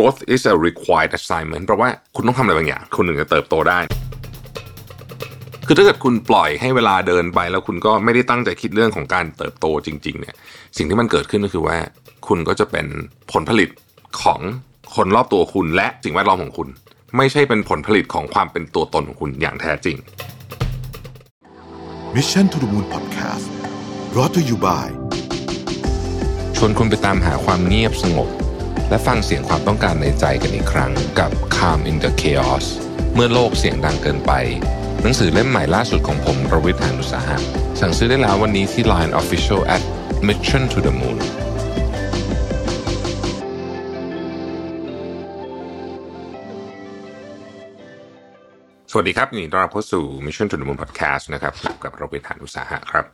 growth is a required assignment เพราะว่าคุณต้องทำอะไรบางอย่าง คุณถึงจะเติบโตได้ คือถ้าเกิดคุณปล่อยให้เวลาเดินไปแล้วคุณก็ไม่ได้ตั้งใจคิดเรื่องของการเติบโตจริง ๆ เนี่ย สิ่งที่มันเกิดขึ้นก็คือว่า คุณก็จะเป็นผลผลิตของคนรอบตัวคุณและสิ่งแวดล้อมของคุณ ไม่ใช่เป็นผลผลิตของความเป็นตัวตนของคุณอย่างแท้จริง Mission to the Moon Podcast brought to you by ชวนคุณไปตามหาความเงียบสงบ และฟังเสียงความต้องการในใจกันอีกครั้งกับ Calm in the Chaos เมื่อโลกเสียงดังเกินไป หนังสือเล่มใหม่ล่าสุดของผมรวิทยานุสาหะสั่งซื้อได้แล้ววันนี้ที่ Line Official at Mission to the Moon สวัสดีครับยินดีต้อนรับเข้าสู่ Mission to the Moon Podcast นะครับกับเราเป็นฐานอุตสาหะครับ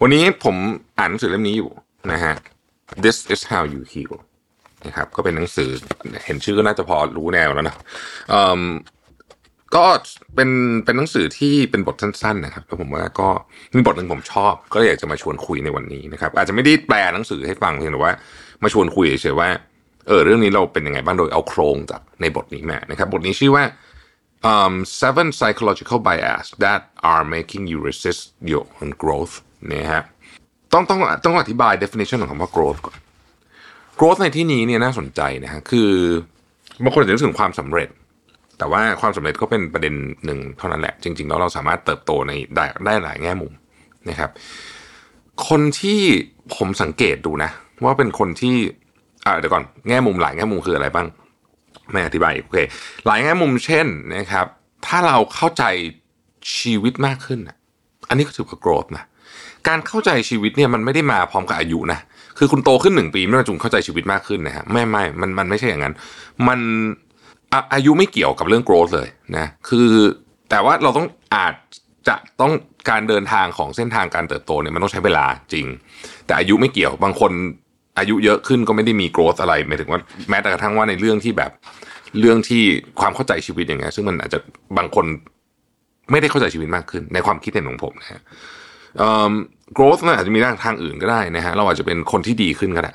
วันนี้ผมอ่านหนังสือเล่มนี้อยู่นะฮะ This is how you heal นะครับ ก็เป็นหนังสือเห็นชื่อก็น่าจะพอรู้แนวแล้วนะเออก็เป็นเป็นหนังสือที่เป็นบทสั้นๆนะครับแล้วผมว่าก็มีบทหนึ่งผมชอบ ก็เลยอยากจะมาชวนคุยในวันนี้นะครับ อาจจะไม่ได้แปลหนังสือให้ฟังเพียงแต่ว่า มาชวนคุยเฉยๆว่าเออเรื่องนี้เราเป็นยังไงบ้างโดยเอาโครงจากในบทนี้มานะครับ บทนี้ชื่อว่า um, seven psychological bias that are making you resist your own growth นะฮะต้องต้องต้องอธิบาย definition ของคำว่า growth ก่อน growth ในที่นี้เนี่ยน่าสนใจนะฮะคือบางคนจะนึกถึงความสำเร็จ แต่ว่าความสำเร็จก็เป็นประเด็นหนึ่งเท่านั้นแหละ จริงๆแล้วเราสามารถเติบโตในได้ได้หลายแง่มุมนะครับ คนที่ผมสังเกตดูนะ ว่าเป็นคนที่อ่าเดี๋ยวก่อนแง่มุมหลายแง่มุมคืออะไรบ้างไม่อธิบายโอเค หลายแง่มุมเช่นนะครับ ถ้าเราเข้าใจชีวิตมากขึ้นน่ะอันนี้ก็ถือว่า growth นะการเข้าใจชีวิตเนี่ยมันไม่ได้มาพร้อมกับอายุนะ คือคุณโตขึ้นหนึ่งปีไม่ได้จุงเข้าใจชีวิตมากขึ้นนะฮะไม่ไม่มันมันไม่ใช่อย่างนั้น มันอายุไม่เกี่ยวกับเรื่อง growth เลยนะคือแต่ว่าเราต้องอาจจะต้องการเดินทางของเส้นทางการเติบโตเนี่ยมันต้องใช้เวลาจริง แต่อายุไม่เกี่ยวบางคนอายุเยอะขึ้นก็ไม่ได้มี growth อะไรหมายถึงว่าแม้แต่กระทั่งว่าในเรื่องที่แบบเรื่องที่ความเข้าใจชีวิตอย่างเงี้ยซึ่งมันอาจจะบางคนไม่ได้เข้าใจชีวิตมากขึ้นในความคิดเห็นของผมนะฮะอ่อ growth มันอาจจะมีทางอื่นก็ได้นะฮะเราอาจจะเป็นคนที่ดีขึ้นก็ได้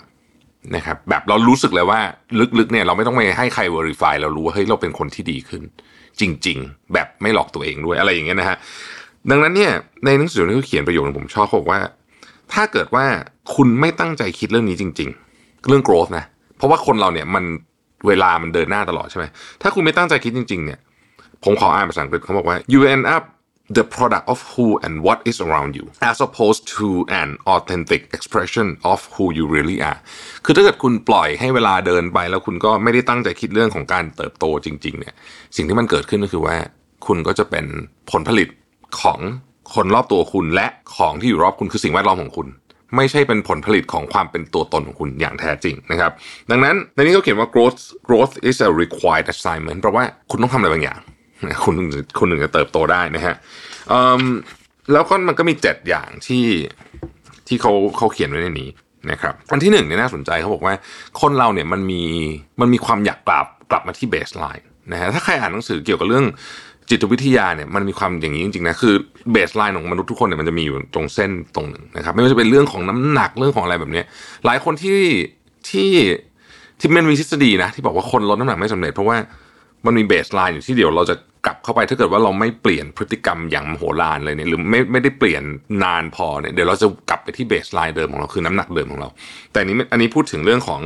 นะครับแบบเรารู้สึกเลยว่าลึกๆเนี่ยเราไม่ต้องไปให้ใคร verify เรารู้ว่าเฮ้ยเราเป็นคนที่ดีขึ้น จริง ๆ แบบไม่หลอกตัวเองด้วยอะไรอย่างเงี้ยนะฮะดังนั้นเนี่ยในหนังสือที่เขาเขียนประโยคนึงผมชอบเขาบอกว่า ถ้าเกิดว่าคุณไม่ตั้งใจคิดเรื่องนี้จริง ๆ เรื่อง growth นะเพราะว่าคนเราเนี่ยมันเวลามันเดินหน้าตลอดใช่ไหมถ้าคุณไม่ตั้งใจคิดจริง ๆ เนี่ย ผมขออ่านภาษาอังกฤษเขาบอกว่า you end up the product of who and what is around you as opposed to an authentic expression of who you really are คือถ้าเกิดคุณปล่อยให้เวลาเดินไป แล้วคุณก็ไม่ได้ตั้งใจคิดเรื่องของการเติบโตจริง ๆ เนี่ย สิ่งที่มันเกิดขึ้นก็คือว่า คุณก็จะเป็นผลผลิตของคนรอบตัวคุณและของที่อยู่รอบคุณคือสิ่งแวดล้อมของคุณ ไม่ใช่เป็นผลผลิตของความเป็นตัวตนของคุณอย่างแท้จริงนะครับ ดังนั้นในนี้เขาเขียนว่า growth growth is a required assignment เพราะว่าคุณต้องทำอะไรบางอย่าง คุณถึงคุณถึงจะเติบโตได้นะฮะแล้วก็มันก็มีเจ็ดอย่างที่ที่เขาเขาเขียนไว้ในนี้นะครับอันที่หนึ่งเนี่ยน่าสนใจเขาบอกว่า คนเราเนี่ยมันมีมันมีความอยากกลับกลับมาที่ baseline นะฮะถ้าใครอ่านหนังสือเกี่ยวกับเรื่องจิตวิทยาเนี่ยมันมีความอย่างนี้จริงๆนะคือ baseline ของมนุษย์ทุกคนเนี่ยมันจะมีอยู่ตรงเส้นตรงหนึ่งนะครับไม่ว่าจะเป็นเรื่องของน้ำหนักเรื่องของอะไรแบบนี้หลายคนที่ที่ที่มันมีทฤษฎีนะที่บอกว่าคนลดน้ำหนักไม่สำเร็จเพราะว่า มันมี baseline อยู่ที่เดียวเราจะกลับเข้าไปถ้าเกิดว่าเราไม่เปลี่ยนพฤติกรรมอย่างโหรานเลยเนี่ยหรือไม่ไม่ได้เปลี่ยนนานพอเนี่ยเดี๋ยวเราจะกลับไปที่ baseline เดิมของเราคือน้ำหนักเดิมของเรา แต่นนี้อันนี้พูดถึงเรื่องของ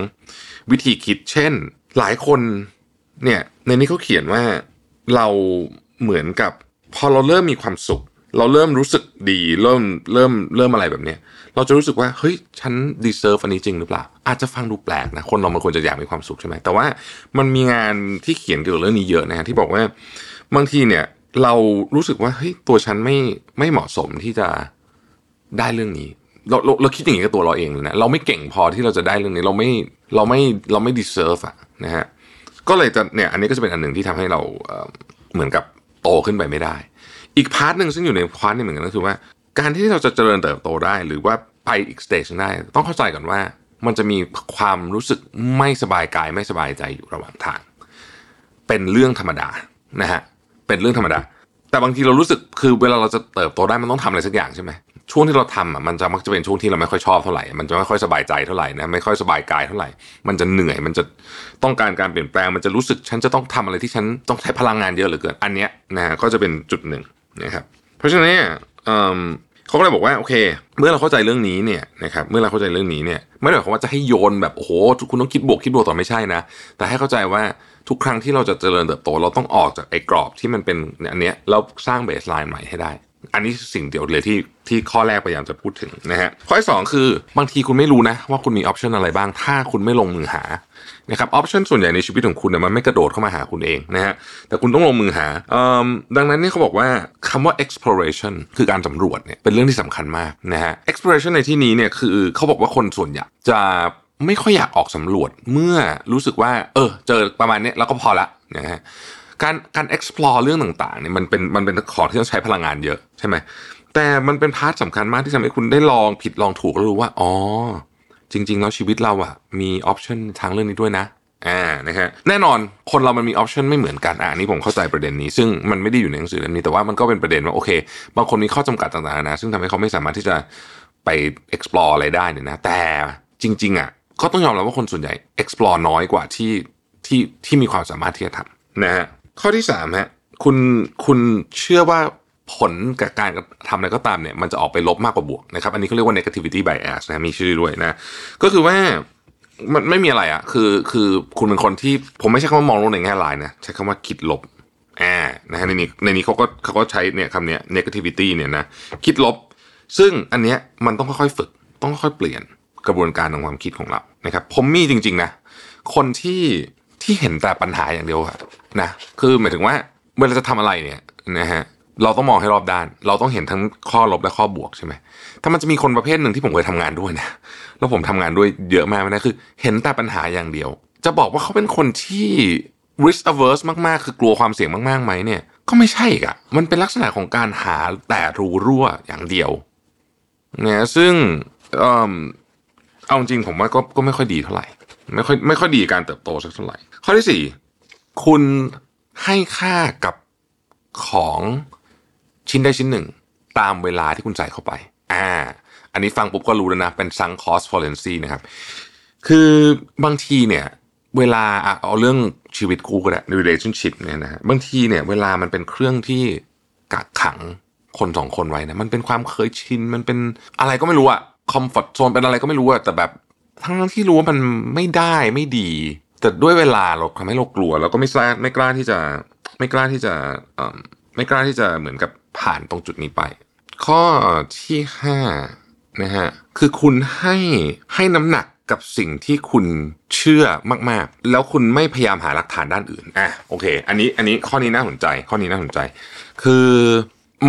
วิธีคิด เช่น หลายคนเนี่ยในนี้เขาเขียนว่าเราเหมือนกับ พอเราเริ่มมีความสุข เราเริ่มรู้สึกดีเริ่มเริ่มเริ่มอะไรแบบเนี้ยเราจะรู้สึกว่าเฮ้ยฉัน deserve อันนี้จริงหรือเปล่า อาจจะฟังดูแปลกนะคนเรามันควรจะอยากมีความสุขใช่ไหมแต่ว่ามันมีงานที่เขียนเกี่ยวกับเรื่องนี้เยอะนะฮะที่บอกว่าบางทีเนี่ยเรารู้สึกว่าเฮ้ยตัวฉันไม่ไม่เหมาะสมที่จะได้เรื่องนี้เราเราเราคิดอย่างนี้กับตัวเราเองเลยนะเราไม่เก่งพอที่เราจะได้เรื่องนี้เราไม่เราไม่เราไม่ deserve อะนะฮะก็เลยจะเนี่ยอันนี้ก็จะเป็นอันหนึ่งที่ทำให้เราเหมือนกับโตขึ้นไปไม่ได้ อีก part หนึ่งซึ่งอยู่ใน part นี้เหมือนกันก็คือว่า การที่เราจะเจริญเติบโตได้ หรือว่าไปอีก stage ได้ ต้องเข้าใจก่อนว่า มันจะมีความรู้สึกไม่สบายกายไม่สบายใจอยู่ระหว่างทาง เป็นเรื่องธรรมดานะฮะเป็นเรื่องธรรมดา แต่บางทีเรารู้สึกคือเวลาเราจะเติบโตได้มันต้องทำอะไรสักอย่างใช่ไหมช่วงที่เราทำอะมันจะมักจะเป็นช่วงที่เราไม่ค่อยชอบเท่าไหร่ มันจะไม่ค่อยสบายใจเท่าไหร่นะไม่ค่อยสบายกายเท่าไหร่ มันจะเหนื่อยมันจะต้องการการเปลี่ยนแปลง มันจะรู้สึกฉันจะต้องทำอะไรที่ฉันต้องใช้พลังงานเยอะเหลือเกินอันเนี้ยนะก็จะเป็นจุดหนึ่ง นะครับเพราะฉะนั้นเนี่ยเขาก็เลยบอกว่าโอเค เมื่อเราเข้าใจเรื่องนี้เนี่ยนะครับเมื่อเราเข้าใจเรื่องนี้เนี่ยไม่ได้หมายความว่าจะให้โยนแบบโอ้โหคุณต้องคิดบวกคิดบวกต่อไม่ใช่นะ แต่ให้เข้าใจว่าทุกครั้งที่เราจะเจริญเติบโตเราต้องออกจากไอ้กรอบที่มันเป็นอันเนี้ยแล้วสร้าง baseline ใหม่ให้ได้ อันนี้สิ่งเดียวเลยที่ที่ข้อแรกพยายามจะพูดถึงนะฮะข้อที่สองคือบางทีคุณไม่รู้นะ ว่าคุณมี option อะไรบ้าง ถ้าคุณไม่ลงมือหานะครับ option ส่วนใหญ่ในชีวิตของคุณเนี่ยมันไม่กระโดดเข้ามาหาคุณเองนะฮะแต่คุณต้องลงมือหาดังนั้นนี่เขาบอกว่าคำว่า exploration คือการสำรวจเนี่ยเป็นเรื่องที่สำคัญมากนะฮะ exploration ในที่นี้เนี่ยคือเขาบอกว่าคนส่วนใหญ่จะไม่ค่อยอยากออกสำรวจเมื่อรู้สึกว่า เออ เจอประมาณนี้แล้วก็พอละนะฮะ การการ explore เรื่องต่างๆเนี่ยมันเป็นมันเป็นของที่ต้องใช้พลังงานเยอะใช่ไหมแต่มันเป็น part สำคัญมากที่ทำให้คุณได้ลองผิดลองถูกแล้วรู้ว่าอ๋อจริง ๆ แล้วชีวิตเราอะมี option ทางเรื่องนี้ด้วยนะอ่านะฮะแน่นอนคนเรามันมี option ไม่เหมือนกันอ่านี่ผมเข้าใจประเด็นนี้ ซึ่งมันไม่ได้อยู่ในหนังสือเล่มนี้แต่ว่ามันก็เป็นประเด็นว่าโอเค บางคนมีข้อจำกัดต่างๆนะซึ่งทำให้เขาไม่สามารถที่จะไป explore อะไรได้เนี่ยนะ แต่จริง ๆอะก็ต้องยอมรับว่าคนส่วนใหญ่ explore น้อยกว่าที่ที่ที่มีความสามารถที่จะทำนะฮะ ข้อที่สามฮะคุณคุณเชื่อว่าผลกับการทำอะไรก็ตามเนี่ย มันจะออกไปลบมากกว่าบวกนะครับ อันนี้เขาเรียกว่า negativity bias นะมีชื่อด้วยนะ ก็คือว่ามันไม่มีอะไรอะคือคือคุณเป็นคนที่ผมไม่ใช่คำว่ามองโลกในแง่ร้ายนะ ใช้คำว่าคิดลบอ่านะฮะในนี้ในนี้เขาก็เขาก็ใช้เนี่ยคำเนี้ย negativity เนี่ยนะคิดลบ ซึ่งอันเนี้ยมันต้องค่อยๆฝึก ต้องค่อยๆเปลี่ยนกระบวนการทางความคิดของเรานะครับ ผมมีจริง ๆ นะ คนที่ที่เห็นแต่ปัญหาอย่างเดียว นะคือหมายถึงว่าเวลาจะทำอะไรเนี่ยนะฮะเราต้องมองให้รอบด้าน เราต้องเห็นทั้งข้อลบและข้อบวกใช่ไหมถ้ามันจะมีคนประเภทหนึ่งที่ผมเคยทำงานด้วยนะแล้วผมทำงานด้วยเยอะมากนะคือ เห็นแต่ปัญหาอย่างเดียว จะบอกว่าเขาเป็นคนที่ risk averse มากๆ คือกลัวความเสี่ยงมากๆไหมเนี่ยก็ไม่ใช่อะมันเป็นลักษณะของการหาแต่รูรั่วอย่างเดียวเนี่ยซึ่งเออเอาจริงผมว่าก็ก็ไม่ค่อยดีเท่าไหร่ ไม่ค่อยไม่ค่อยดีการเติบโตสักเท่าไหร่ ข้อที่สี่ คุณให้ค่ากับของชิ้นใดชิ้นหนึ่ง ตามเวลาที่คุณใส่เข้าไป อ่า อันนี้ฟังปุ๊บก็รู้แล้วนะ เป็น sunk cost fallacy นะครับ คือบางทีเนี่ย เวลาเอาเรื่องชีวิตคู่ก็ได้ relationship เนี่ยนะบางทีเนี่ย เวลามันเป็นเครื่องที่กักขังคนสองคนไว้นะ มันเป็นความเคยชิน มันเป็นอะไรก็ไม่รู้อะ comfort zone เป็นอะไรก็ไม่รู้อะแต่แบบทั้งที่รู้ว่ามันไม่ได้ไม่ดี แต่ด้วยเวลาเราทำให้เรากลัวแล้วก็ไม่กล้าไม่กล้าที่จะไม่กล้าที่จะไม่กล้าที่จะเหมือนกับผ่านตรงจุดนี้ไป ข้อที่ห้านะฮะคือคุณให้ให้น้ำหนักกับสิ่งที่คุณเชื่อมากๆ แล้วคุณไม่พยายามหาหลักฐานด้านอื่นอะโอเค อันนี้อันนี้ข้อนี้น่าสนใจ ข้อนี้น่าสนใจ คือ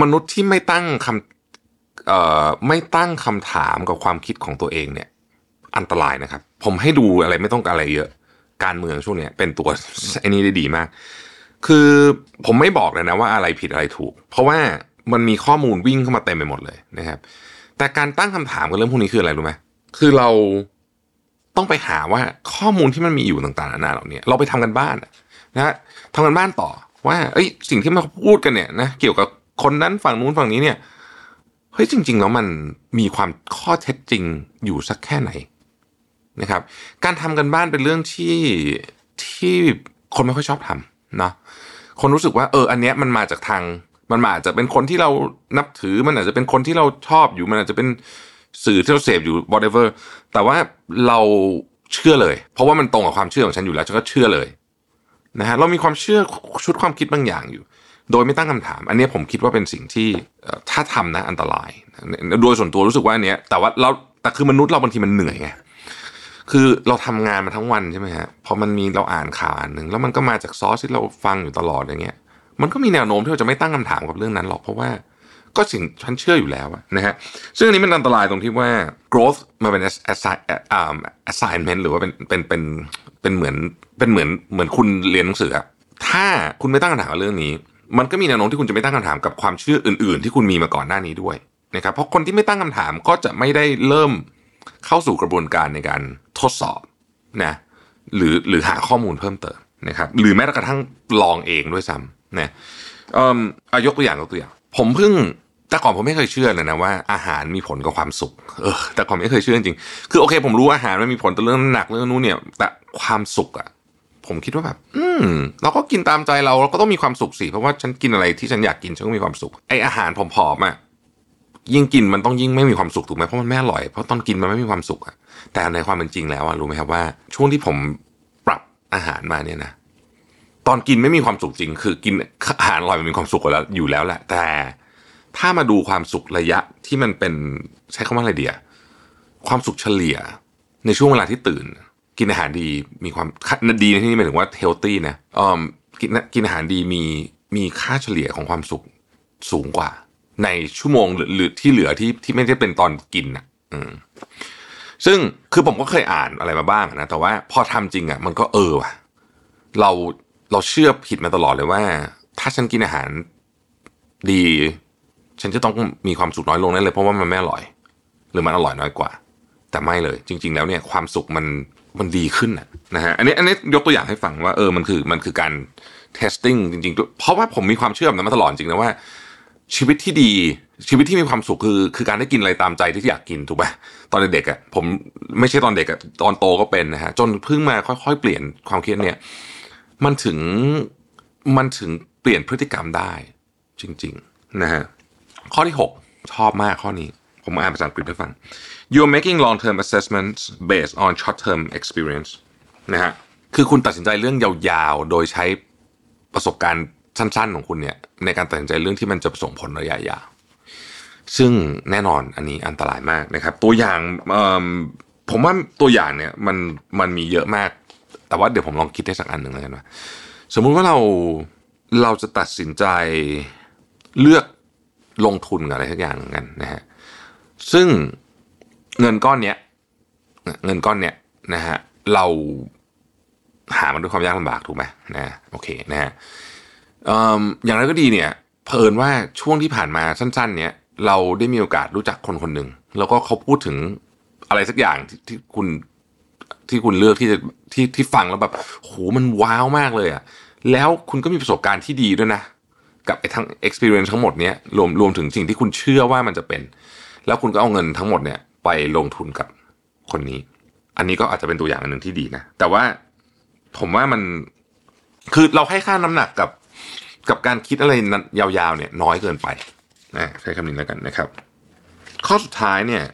มนุษย์ที่ไม่ตั้งคำเอ่อไม่ตั้งคำถามกับความคิดของตัวเองเนี่ย อันตรายนะครับ ผมให้ดูอะไรไม่ต้องอะไรเยอะ การเมืองช่วงนี้เป็นตัวไอ้นี้ได้ดีมาก คือผมไม่บอกเลยนะว่าอะไรผิดอะไรถูก เพราะว่ามันมีข้อมูลวิ่งเข้ามาเต็มไปหมดเลยนะครับ แต่การตั้งคำถามกับเรื่องพวกนี้คืออะไรรู้ไหมคือเราต้องไปหาว่าข้อมูลที่มันมีอยู่ต่างๆนานาเหล่านี้เราไปทำกันบ้านนะทำกันบ้านต่อว่าเอ้ยสิ่งที่มาพูดกันเนี่ยนะเกี่ยวกับคนนั้นฝั่งนู้นฝั่งนี้เนี่ยเฮ้ยจริง ๆ แล้วมันมีความข้อเท็จจริงอยู่สักแค่ไหน นะครับ การทำกันบ้านเป็นเรื่องที่ที่คนไม่ค่อยชอบทำเนาะคนรู้สึกว่าเอออันเนี้ยมันมาจากทางมันมาจจะเป็นคนที่เรานับถือมันอาจจะเป็นคนที่เราชอบอยู่มันอาจจะเป็นสื่อที่เราเสพอยู่ whatever แต่ว่าเราเชื่อเลย เพราะว่ามันตรงกับความเชื่อของฉันอยู่แล้วฉันก็เชื่อเลยนะฮะเรามีความเชื่อชุดความคิดบางอย่างอยู่ โดยไม่ตั้งคำถาม อันนี้ผมคิดว่าเป็นสิ่งที่ถ้าทำนะอันตราย โดยส่วนตัวรู้สึกว่าอันเนี้ยแต่ว่าเราแต่คือมนุษย์เราบางทีมันเหนื่อยไง คือเราทำงานมาทั้งวันใช่ไหมฮะพอมันมีเราอ่านข่าวหนึ่งแล้วมันก็มาจากซอสที่เราฟังอยู่ตลอดอย่างเงี้ย มันก็มีแนวโน้มที่เราจะไม่ตั้งคำถามกับเรื่องนั้นหรอกเพราะว่าก็สิ่งฉันเชื่ออยู่แล้วนะฮะซึ่งอันนี้มันอันตรายตรงที่ว่า growth มาเป็น assignment หรือว่าเป็นเป็นเป็นเป็นเหมือนเป็นเหมือนเหมือนคุณเรียนหนังสือถ้าคุณไม่ตั้งคำถามกับเรื่องนี้ มันก็มีแนวโน้มที่คุณจะไม่ตั้งคำถามกับความเชื่ออื่น ๆ ที่คุณมีมาก่อนหน้านี้ด้วยนะครับเพราะคนที่ไม่ตั้งคำถามก็จะไม่ได้เริ่มเข้าสู่กระบวนการในการ ทดสอบนะหรือหรือหาข้อมูลเพิ่มเติมนะครับหรือแม้กระทั่งลองเองด้วยซ้ำนะเอ่อายกตัวอย่างยกตัวอย่าง ผมเพิ่งแต่ก่อนผมไม่เคยเชื่อเลยนะว่าอาหารมีผลกับความสุข เออ แต่ก่อนไม่เคยเชื่อจริงคือโอเค ผมรู้อาหารมันมีผลต่อเรื่องน้ำหนักเรื่องนู้นเนี่ย แต่ความสุขอะผมคิดว่าแบบ อืมเราก็กินตามใจเราเราก็ต้องมีความสุขสิเพราะว่าฉันกินอะไรที่ฉันอยากกินฉันก็มีความสุขไออาหารผอมอะ ยิ่งกินมันต้องยิ่งไม่มีความสุขถูกไหมเพราะมันไม่อร่อยเพราะตอนกินมันไม่มีความสุขอะแต่ในความเป็นจริงแล้วอะรู้ไหมครับว่า ช่วงที่ผมปรับอาหารมาเนี่ยนะตอนกินไม่มีความสุขจริง คือกินอาหารอร่อยมันมีความสุขแล้วอยู่แล้วแหละ แต่ถ้ามาดูความสุขระยะที่มันเป็นใช้คำว่าอะไรเดียความสุขเฉลี่ย ในช่วงเวลาที่ตื่น กินอาหารดีมีความดีในที่นี้หมายถึงว่าเฮลตี้นะออกินกินอาหารดีมีมีค่าเฉลี่ยของความสุขสูงกว่า ในชั่วโมงหรือที่เหลือที่ที่ไม่ได้เป็นตอนกินอะอืมซึ่งคือผมก็เคยอ่านอะไรมาบ้างนะแต่ว่าพอทำจริงอะ มันก็เออว่ะ เราเราเชื่อผิดมาตลอดเลยว่า ถ้าฉันกินอาหารดี ฉันจะต้องมีความสุขน้อยลงแน่เลย เพราะว่ามันไม่อร่อย หรือมันอร่อยน้อยกว่า แต่ไม่เลย จริง ๆ แล้วเนี่ยความสุขมันมันดีขึ้นนะนะฮะอันนี้อันนี้ยกตัวอย่างให้ฟังว่าเออมันคือมันคือการ testing จริง ๆ เพราะว่าผมมีความเชื่อแบบนั้นมาตลอดจริงนะว่า ชีวิตที่ดีชีวิตที่มีความสุขคือคือการได้กินอะไรตามใจที่อยากกินถูกไหมตอนเด็กๆอะผมไม่ใช่ตอนเด็กอะตอนโตก็เป็นนะฮะจนเพิ่งมาค่อยๆ เปลี่ยนความคิดเนี่ย มันถึงมันถึงเปลี่ยนพฤติกรรมได้จริง ๆนะฮะข้อที่ 6 ชอบมากข้อนี้ ผมอ่านภาษาอังกฤษให้ฟัง you're making long term assessments based on short term experience นะฮะคือคุณตัดสินใจเรื่องยาวๆ โดยใช้ประสบการณ์ สั้น ๆ ของคุณเนี่ยในการตัดสินใจเรื่องที่มันจะส่งผลระยะยาวซึ่งแน่นอนอันนี้อันตรายมากนะครับ ตัวอย่างผมว่าตัวอย่างเนี่ยมันมันมีเยอะมาก แต่ว่าเดี๋ยวผมลองคิดได้สักอันหนึ่งแล้วกันว่าสมมุติว่าเราเราจะตัดสินใจเลือกลงทุนกับอะไรสักอย่างกันนะฮะซึ่งเงินก้อนเนี้ยเงินก้อนเนี้ยนะฮะเราหามันด้วยความยากลำบากถูกไหมนะโอเคนะฮะ อย่างไรก็ดีเนี่ยเพลินว่าช่วงที่ผ่านมาสั้น ๆ เนี้ยเราได้มีโอกาสรู้จักคนคนหนึ่งแล้วก็เขาพูดถึงอะไรสักอย่างที่ที่คุณที่คุณเลือกที่จะที่ที่ฟังแล้วแบบโหมันว้าวมากเลยอะ่ะแล้วคุณก็มีประสบการณ์ที่ดีด้วยนะ กับไอ้ทั้ง experience ทั้งหมดเนี้ยรวมรวมถึงสิ่งที่คุณเชื่อว่ามันจะเป็น แล้วคุณก็เอาเงินทั้งหมดเนี่ยไปลงทุนกับคนนี้ อันนี้ก็อาจจะเป็นตัวอย่างอันหนึ่งที่ดีนะ แต่ว่าผมว่ามันคือเราให้ค่าน้ำหนักกับ กับการคิดอะไรยาวๆเนี่ยน้อยเกินไปนะใช้คำนี้แล้วกันนะครับ ข้อสุดท้ายเนี่ย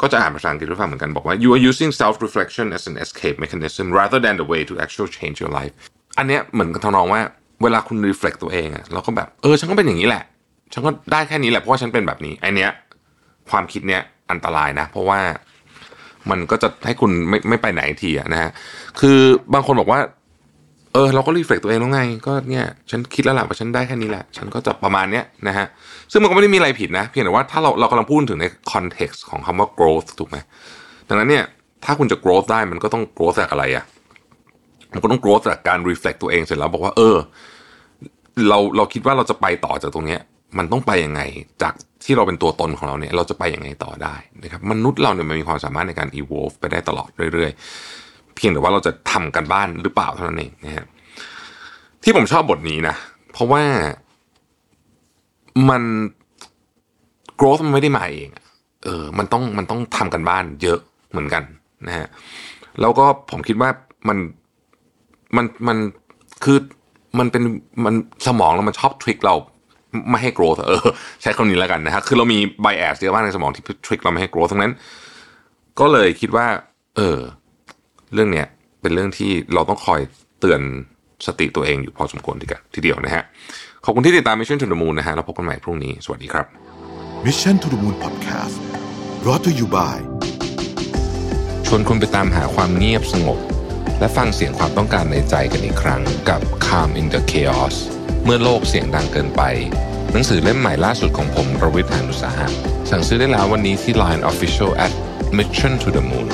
ก็จะอ่านภาษาอังกฤษให้ฟังเหมือนกันบอกว่า you are using self reflection as an escape mechanism rather than the way to actually change your life อันเนี้ยเหมือนกับทำนองว่าเวลาคุณ reflect ตัวเองอะเราก็แบบเออฉันก็เป็นอย่างนี้แหละ ฉันก็ได้แค่นี้แหละเพราะว่าฉันเป็นแบบนี้ไอเนี้ยความคิดเนี้ยอันตรายนะ เพราะว่ามันก็จะให้คุณไม่ไม่ไปไหนทีอะนะฮะคือบางคนบอกว่า เออเราก็รีเฟล็กตัวเองแล้วไง ก็เนี่ยฉันคิดแล้วแหละว่าฉันได้แค่นี้แหละ ฉันก็จะประมาณเนี้ยนะฮะซึ่งมันก็ไม่ได้มีอะไรผิดนะ เพียงแต่ว่าถ้าเราเรากำลังพูดถึงในคอนเท็กซ์ของคำว่า growth ถูกไหมดังนั้นเนี่ยถ้าคุณจะ growth ได้มันก็ต้อง growth จากอะไรอะมันก็ต้อง growth จากการ reflect ตัวเองเสร็จแล้วบอกว่า เออ เราเราคิดว่าเราจะไปต่อจากตรงเนี้ย มันต้องไปยังไง จากที่เราเป็นตัวตนของเราเนี่ย เราจะไปยังไงต่อได้นะครับมนุษย์เราเนี่ยมันมีความสามารถในการ evolve ไปได้ตลอดเรื่อย ๆ เพียงแต่ว่าเราจะทำกันบ้านหรือเปล่าเท่านั้นเองนะฮะที่ผมชอบบทนี้นะเพราะว่ามัน growth มันไม่ได้มาเองเออ มันต้องมันต้องทำกันบ้านเยอะเหมือนกันนะฮะแล้วก็ผมคิดว่ามันมันมันคือมันเป็นมันสมองเรามันชอบทริคเราไม่ให้ growth เออ ใช้คำนี้แล้วกันนะฮะคือเรามี bias เยอะมากในสมองที่ทริคเราไม่ให้ growth ทั้งนั้น ก็เลยคิดว่า เออ เรื่องเนี้ยเป็นเรื่องที่เราต้องคอยเตือนสติตัวเองอยู่พอสมควรทีกันทีเดียวนะฮะ ขอบคุณที่ติดตาม Mission to the Moon นะฮะเราพบกันใหม่พรุ่งนี้ สวัสดีครับ Mission to the Moon Podcast brought to you by ชวนคุณไปตามหาความเงียบสงบ และฟังเสียงความต้องการในใจกันอีกครั้งกับ Calm in the Chaos เมื่อโลกเสียงดังเกินไป หนังสือเล่มใหม่ล่าสุดของผมรวิทยานุสาหะสั่งซื้อได้แล้ววันนี้ที่ Line Official at Mission to the Moon